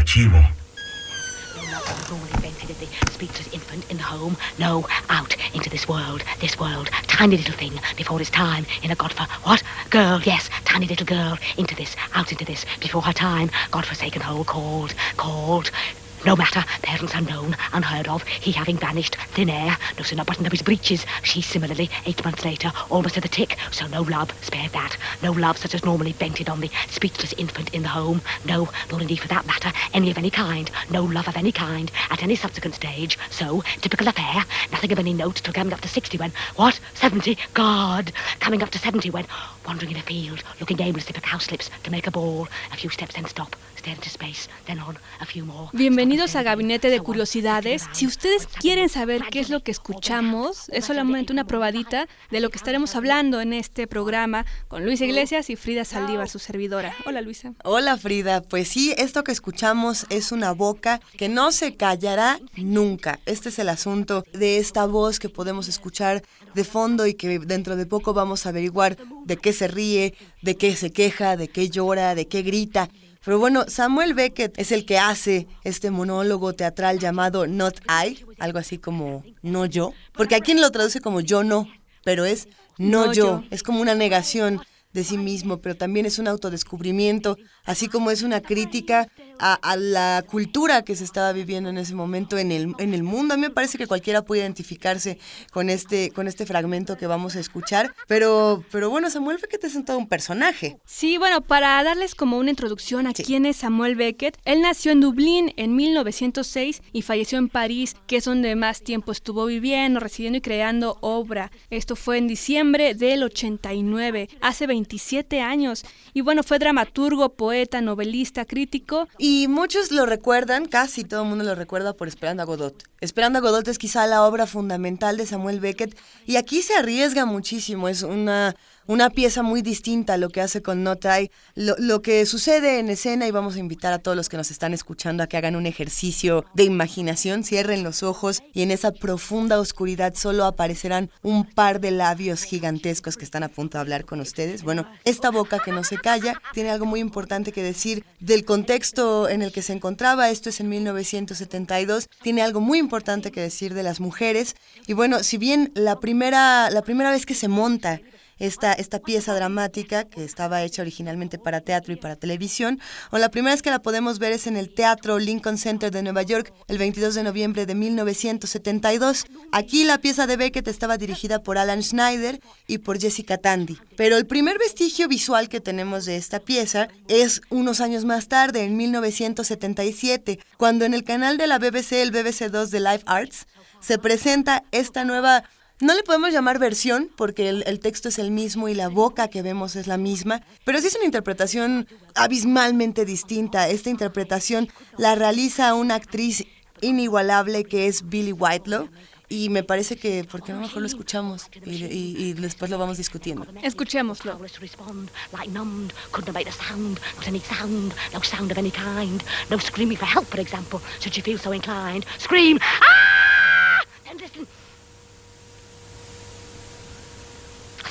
Archivo. Speechless infant in the home. No, out into this world, this world. Tiny little thing before its time in a godfor what? Girl, yes, tiny little girl. Into this, out into this, before her time. God-forsaken hole called, called. No matter, parents unknown, unheard of, he having vanished, thin air, no sooner buttoned up his breeches, she similarly, eight months later, almost to the tick, so no love, spared that, no love such as normally vented on the speechless infant in the home, no, nor indeed for that matter, any of any kind, no love of any kind, at any subsequent stage, so, typical affair, nothing of any note till coming up to 60 when, what, 70, God, coming up to 70 when, wandering in a field, looking aimlessly for cowslips to make a ball, a few steps then stop, Bienvenidos a Gabinete de Curiosidades. Si ustedes quieren saber qué es lo que escuchamos, es solamente una probadita de lo que estaremos hablando en este programa con Luisa Iglesias y Frida Saldívar, su servidora. Hola Luisa. Hola Frida, pues sí, esto que escuchamos es una boca que no se callará nunca. Este es el asunto de esta voz que podemos escuchar de fondo y que dentro de poco vamos a averiguar de qué se ríe, de qué se queja, de qué llora, de qué grita. Pero bueno, Samuel Beckett es el que hace este monólogo teatral llamado Not I, algo así como no yo, porque aquí lo traduce como yo no, pero es no, No yo. yo. es como una negación de sí mismo, pero también es un autodescubrimiento, así como es una crítica a, a la cultura que se estaba viviendo en ese momento en el, en el mundo. A mí me parece que cualquiera puede identificarse con este, con este fragmento que vamos a escuchar, pero, pero bueno, Samuel Beckett es un todo un personaje. Sí, bueno, para darles como una introducción a quién es Samuel Beckett, él nació en Dublín en 1906 y falleció en París, que es donde más tiempo estuvo viviendo, residiendo y creando obra. Esto fue en diciembre del 89, hace 27 años. Y bueno, fue dramaturgo, poeta, novelista, crítico. Y muchos lo recuerdan, casi todo el mundo lo recuerda por Esperando a Godot. Esperando a Godot es quizá la obra fundamental de Samuel Beckett y aquí se arriesga muchísimo, es una, una pieza muy distinta a lo que hace con Not I. Lo, lo que sucede en escena y vamos a invitar a todos los que nos están escuchando a que hagan un ejercicio de imaginación, cierren los ojos y en esa profunda oscuridad solo aparecerán un par de labios gigantescos que están a punto de hablar con ustedes. Bueno, esta boca que no se calla tiene algo muy importante que decir del contexto en el que se encontraba, esto es en 1972, tiene algo muy importante que decir de las mujeres y bueno, si bien la primera, la primera vez que se monta esta, esta pieza dramática que estaba hecha originalmente para teatro y para televisión, o la primera vez que la podemos ver es en el Teatro Lincoln Center de Nueva York el 22 de noviembre de 1972. Aquí la pieza de Beckett estaba dirigida por Alan Schneider y por Jessica Tandy. Pero el primer vestigio visual que tenemos de esta pieza es unos años más tarde, en 1977, cuando en el canal de la BBC, el BBC2 de Live Arts, se presenta esta nueva no le podemos llamar versión porque el, el, texto es el mismo y la boca que vemos es la misma, pero sí es una interpretación abismalmente distinta. Esta interpretación la realiza una actriz inigualable que es Billy Whitelaw. Y me parece que, ¿por qué no mejor lo escuchamos? Y, y, y después lo vamos discutiendo. Escuchémoslo. Like numbed, couldn't have made a sound, not any sound, no sound of any kind. No screaming for help, for example, should she feel so inclined. Scream! Ah!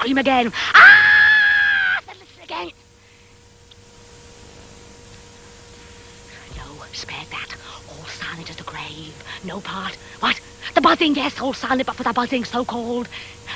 Scream again. Ah! Then listen again. No, spared that. All silent as the grave. No part. What? The buzzing, yes, all silent, but for the buzzing so called.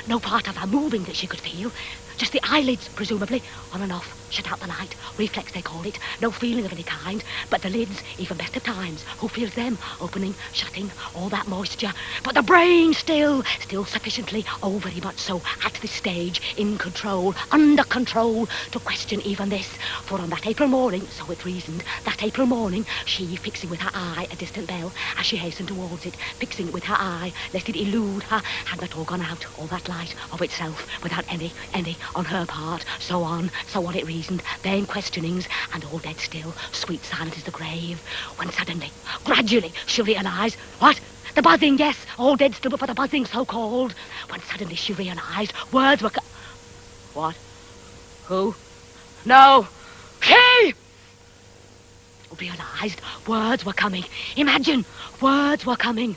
No part of her moving that she could feel. Just the eyelids, presumably, on and off. Shut out the light. Reflex, they call it. No feeling of any kind. But the lids, even best of times. Who feels them? Opening, shutting, all that moisture. But the brain still, still sufficiently, oh, very much so, at this stage, in control, under control, to question even this. For on that April morning, so it reasoned, that April morning, she, fixing with her eye a distant bell, as she hastened towards it, fixing it with her eye, lest it elude her, had not all gone out, all that light, of itself, without any, any on her part. So on, so on it reasoned, vain questionings, and all dead still, sweet silent as the grave, when suddenly, gradually, she realised, what? The buzzing, yes, all dead still, but for the buzzing so called. When suddenly she realised words were... What? Who? No. She! Realised words were coming. Imagine, words were coming.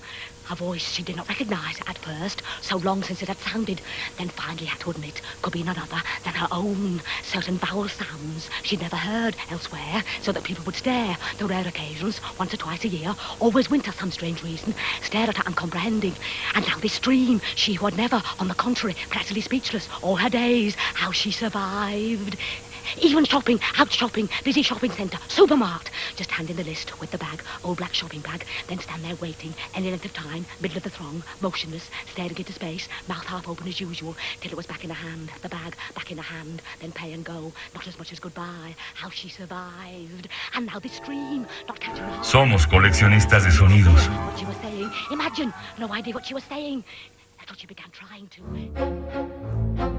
A voice she did not recognise at first, so long since it had sounded, then finally had to admit could be none other than her own. Certain vowel sounds she'd never heard elsewhere, so that people would stare, the rare occasions, once or twice a year, always winter some strange reason, stare at her uncomprehending. And now this dream, she who had never, on the contrary, practically speechless all her days, how she survived. Even shopping, out shopping, busy shopping centre, supermarket. Just hand in the list with the bag, old black shopping bag, then stand there waiting any length of time, middle of the throng, motionless, staring into space, mouth half open as usual, till it was back in the hand, the bag back in the hand, then pay and go, not as much as goodbye. How she survived. And now this dream, not catching her. Somos coleccionistas de sonidos. What she was saying. Imagine, no idea what she was saying. That's what she began trying to.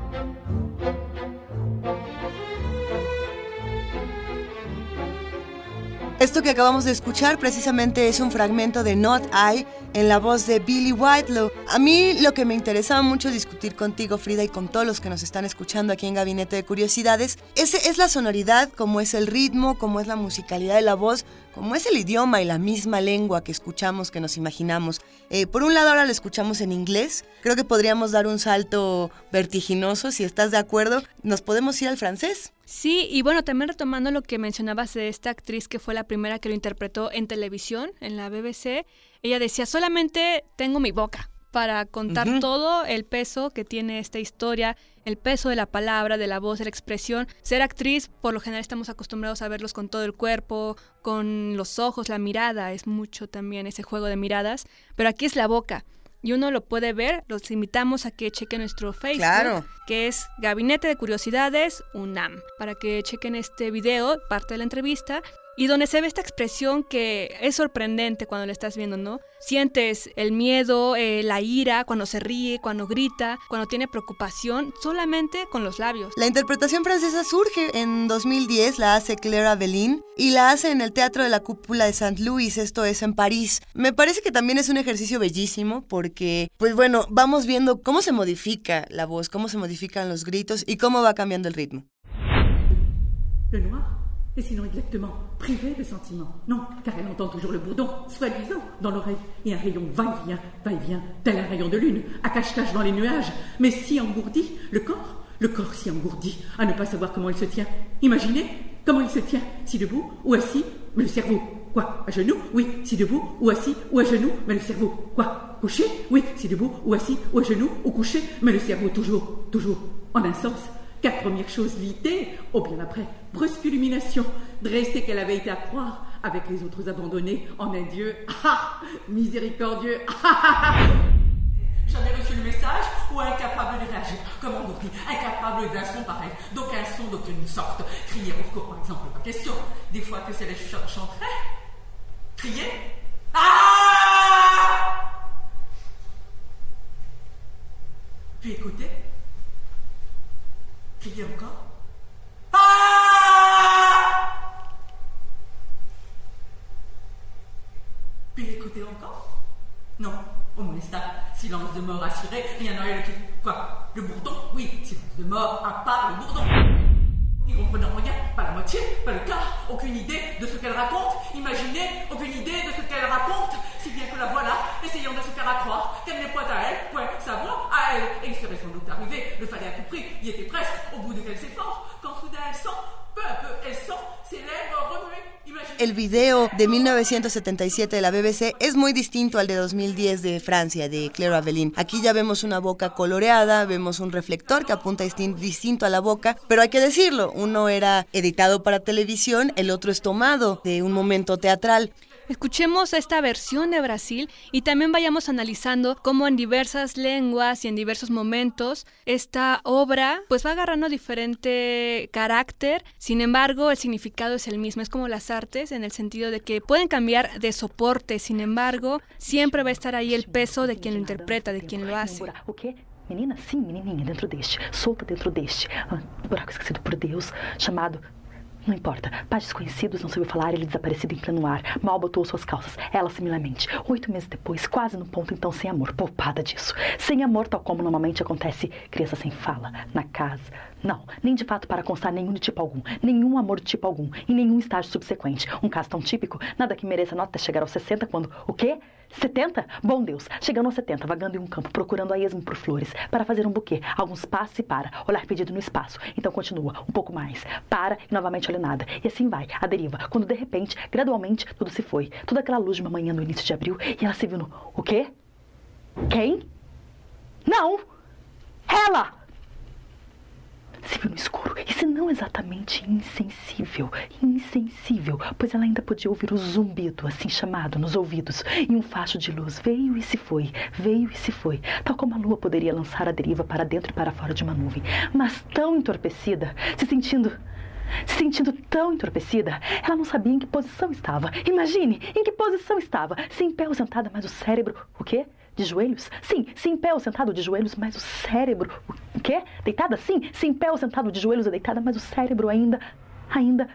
Esto que acabamos de escuchar precisamente es un fragmento de Not I en la voz de Billy Whitelaw. A mí lo que me interesaba mucho contigo, Frida, y con todos los que nos están escuchando aquí en Gabinete de Curiosidades, es, es la sonoridad, como es el ritmo, como es la musicalidad de la voz, como es el idioma y la misma lengua que escuchamos, que nos imaginamos. Eh, por un lado ahora lo escuchamos en inglés, creo que podríamos dar un salto vertiginoso, si estás de acuerdo, nos podemos ir al francés. Sí, y bueno, también retomando lo que mencionabas de esta actriz que fue la primera que lo interpretó en televisión, en la BBC, ella decía, solamente tengo mi boca para contar todo el peso que tiene esta historia, el peso de la palabra, de la voz, de la expresión. Ser actriz, por lo general estamos acostumbrados a verlos con todo el cuerpo, con los ojos, la mirada, es mucho también ese juego de miradas, pero aquí es la boca. Y uno lo puede ver, los invitamos a que chequen nuestro Facebook, Claro. que es Gabinete de Curiosidades UNAM, para que chequen este video, parte de la entrevista, y donde se ve esta expresión que es sorprendente cuando la estás viendo, ¿no? Sientes el miedo, eh, la ira, cuando se ríe, cuando grita, cuando tiene preocupación, solamente con los labios. La interpretación francesa surge en 2010, la hace Claire Avelin y la hace en el Teatro de la Cúpula de Saint Louis, esto es en París. Me parece que también es un ejercicio bellísimo porque, pues bueno, vamos viendo cómo se modifica la voz, cómo se modifican los gritos y cómo va cambiando el ritmo. Le noir Et sinon exactement privé de sentiments. Non, car elle entend toujours le bourdon, soi-disant, dans l'oreille, et un rayon va-et-vient, va-et-vient, tel un rayon de lune, à cache-cache dans les nuages, mais si engourdi, le corps, le corps si engourdi, à ne pas savoir comment il se tient. Imaginez comment il se tient, si debout ou assis, mais le cerveau, quoi À genoux Oui, si debout ou assis ou à genoux, mais le cerveau, quoi Couché Oui, si debout ou assis ou à genoux ou couché, mais le cerveau toujours, toujours, en un sens, Quatre premières choses litées, oh bien après, brusque illumination, dressée qu'elle avait été à croire, avec les autres abandonnés en un Dieu, ah, miséricordieux, ah, J'avais reçu le message ou incapable de réagir, comme engourdi, incapable d'un son pareil, d'aucun son d'aucune sorte. Crier au par exemple, pas question. Des fois que c'est les ch chanteraient. Crier? Ah! Puis Crier encore. Ah Puis écouter encore? Non, au moins ça. Silence de mort assuré, rien n'a eu le Quoi? Le bourdon? Oui, silence de mort, à part le bourdon. N'y comprenant rien, pas la moitié, pas le quart, aucune idée de ce qu'elle raconte, imaginez, aucune idée de ce qu'elle raconte, si bien que la voilà, essayant de se faire accroire qu'elle n'est point à elle, point sa voix elle. Et il serait sans doute arrivé, le fallait à tout prix, était presque, au bout de efforts, quand soudain elle sent, peu à peu, elle sent ses lèvres. El video de 1977 de la BBC es muy distinto al de 2010 de Francia, de Claire Avelin. Aquí ya vemos una boca coloreada, vemos un reflector que apunta distin- distinto a la boca, pero hay que decirlo, uno era editado para televisión, el otro es tomado de un momento teatral. Escuchemos esta versión de Brasil y también vayamos analizando cómo en diversas lenguas y en diversos momentos esta obra pues va agarrando diferente carácter, sin embargo el significado es el mismo, es como las artes en el sentido de que pueden cambiar de soporte, sin embargo siempre va a estar ahí el peso de quien lo interpreta, de quien lo hace. Menina, menininha, dentro. Solta dentro deste. Ah, buraco esquecido por não importa. Pais desconhecidos não soube falar ele desaparecido em pleno ar. Mal botou suas calças. Ela similarmente. Oito meses depois, quase no ponto então sem amor. Poupada disso. Sem amor, tal como normalmente acontece. Criança sem fala. Na casa. Não, nem de fato para constar nenhum de tipo algum. Nenhum amor de tipo algum. Em nenhum estágio subsequente. Um caso tão típico, nada que mereça nota até chegar aos 60 quando. O quê? 70? Bom Deus, chegando aos 70, vagando em um campo, procurando a esmo por flores, para fazer um buquê. Alguns passos e para, olhar pedido no espaço. Então continua, um pouco mais. Para e novamente olha nada. E assim vai, a deriva, quando de repente, gradualmente, tudo se foi. Toda aquela luz de uma manhã no início de abril, e ela se viu no. O quê? Quem? Não! Ela! Se viu no escuro, e se não exatamente insensível, insensível, pois ela ainda podia ouvir o zumbido, assim chamado, nos ouvidos, e um facho de luz veio e se foi, veio e se foi, tal como a lua poderia lançar a deriva para dentro e para fora de uma nuvem, mas tão entorpecida, se sentindo se sentindo tão entorpecida, ela não sabia em que posição estava. Imagine em que posição estava. Se em pé ou sentada, mas o cérebro. O quê? De joelhos? Sim, se em pé ou sentado de joelhos, mas o cérebro. O quê? Deitada? Sim, se em pé ou sentado de joelhos ou deitada, mas o cérebro ainda. ainda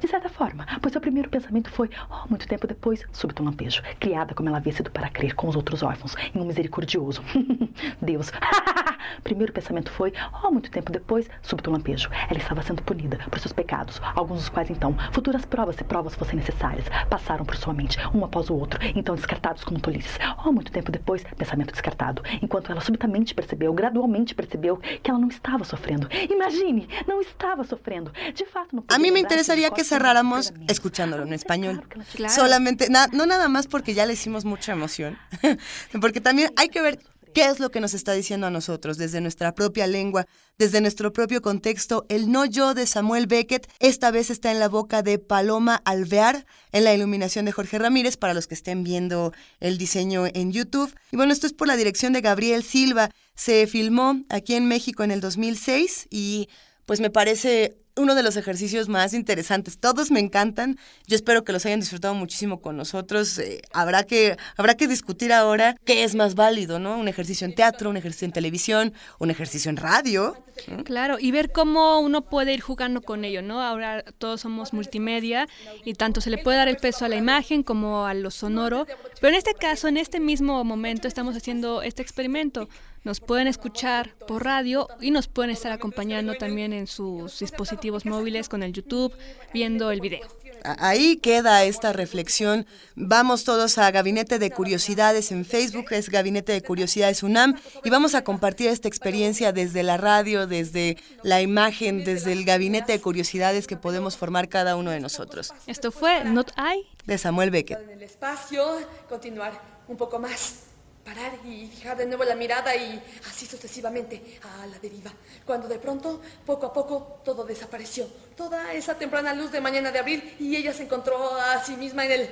de certa forma, pois seu primeiro pensamento foi, oh, muito tempo depois, súbito um lampejo, criada como ela havia sido para crer com os outros órfãos, em um misericordioso. Deus. primeiro pensamento foi, oh, muito tempo depois, súbito lampejo. Ela estava sendo punida por seus pecados, alguns dos quais então, futuras provas, se provas fossem necessárias, passaram por sua mente, um após o outro, então descartados como tolices. Oh, muito tempo depois, pensamento descartado, enquanto ela subitamente percebeu, gradualmente percebeu, que ela não estava sofrendo. Imagine, não estava sofrendo. De fato, não A mí me interesaría que cerráramos escuchándolo en español. Solamente, no nada más porque ya le hicimos mucha emoción, porque también hay que ver qué es lo que nos está diciendo a nosotros desde nuestra propia lengua, desde nuestro propio contexto. El no yo de Samuel Beckett esta vez está en la boca de Paloma Alvear, en la iluminación de Jorge Ramírez, para los que estén viendo el diseño en YouTube. Y bueno, esto es por la dirección de Gabriel Silva. Se filmó aquí en México en el 2006 y pues me parece uno de los ejercicios más interesantes. Todos me encantan. Yo espero que los hayan disfrutado muchísimo con nosotros. Eh, habrá, que, habrá que discutir ahora qué es más válido, ¿no? Un ejercicio en teatro, un ejercicio en televisión, un ejercicio en radio. Claro, y ver cómo uno puede ir jugando con ello, ¿no? Ahora todos somos multimedia y tanto se le puede dar el peso a la imagen como a lo sonoro. Pero en este caso, en este mismo momento, estamos haciendo este experimento. Nos pueden escuchar por radio y nos pueden estar acompañando también en sus dispositivos móviles con el YouTube, viendo el video. Ahí queda esta reflexión. Vamos todos a Gabinete de Curiosidades en Facebook, es Gabinete de Curiosidades UNAM, y vamos a compartir esta experiencia desde la radio, desde la imagen, desde el Gabinete de Curiosidades que podemos formar cada uno de nosotros. Esto fue Not I de Samuel Beckett. En el espacio, continuar un poco más parar y fijar de nuevo la mirada y así sucesivamente a la deriva. Cuando de pronto, poco a poco, todo desapareció. Toda esa temprana luz de mañana de abril y ella se encontró a sí misma en el...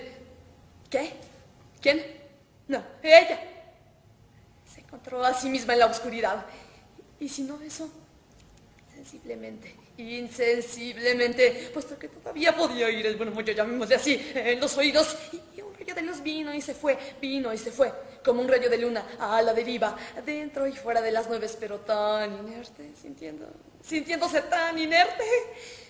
¿Qué? ¿Quién? No, ella. Se encontró a sí misma en la oscuridad. Y si no eso, sensiblemente, insensiblemente, puesto que todavía podía oír el buen mucho, llamémosle así, en los oídos, de vino y se fue, vino y se fue como un rayo de luna a la deriva, dentro y fuera de las nubes, pero tan inerte, sintiéndose tan inerte.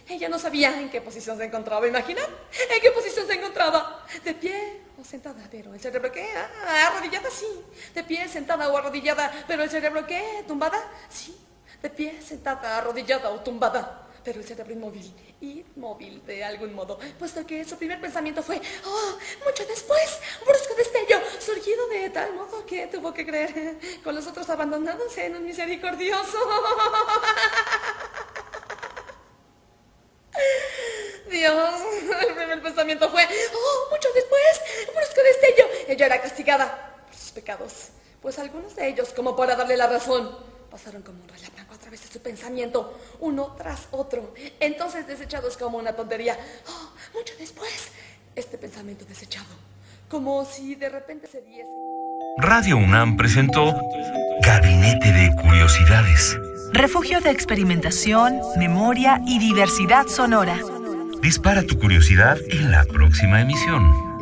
Ella no sabía en qué posición se encontraba, ¿imaginan? ¿En qué posición se encontraba? ¿De pie o sentada? Pero el cerebro qué? Ah, arrodillada, sí. ¿De pie, sentada o arrodillada? Pero el cerebro qué? ¿Tumbada? Sí. ¿De pie, sentada, arrodillada o tumbada? Pero el cerebro inmóvil, inmóvil de algún modo, puesto que su primer pensamiento fue, oh, mucho después, brusco destello, surgido de tal modo que tuvo que creer con los otros abandonados en un misericordioso. Dios, el primer pensamiento fue, oh, mucho después, brusco destello. Ella era castigada por sus pecados, pues algunos de ellos, como para darle la razón, pasaron como un relámpago a través de su pensamiento, uno tras otro. Entonces desechados como una tontería. Oh, mucho después, este pensamiento desechado, como si de repente se diese. Radio UNAM presentó Gabinete de Curiosidades. Refugio de experimentación, memoria y diversidad sonora. Dispara tu curiosidad en la próxima emisión.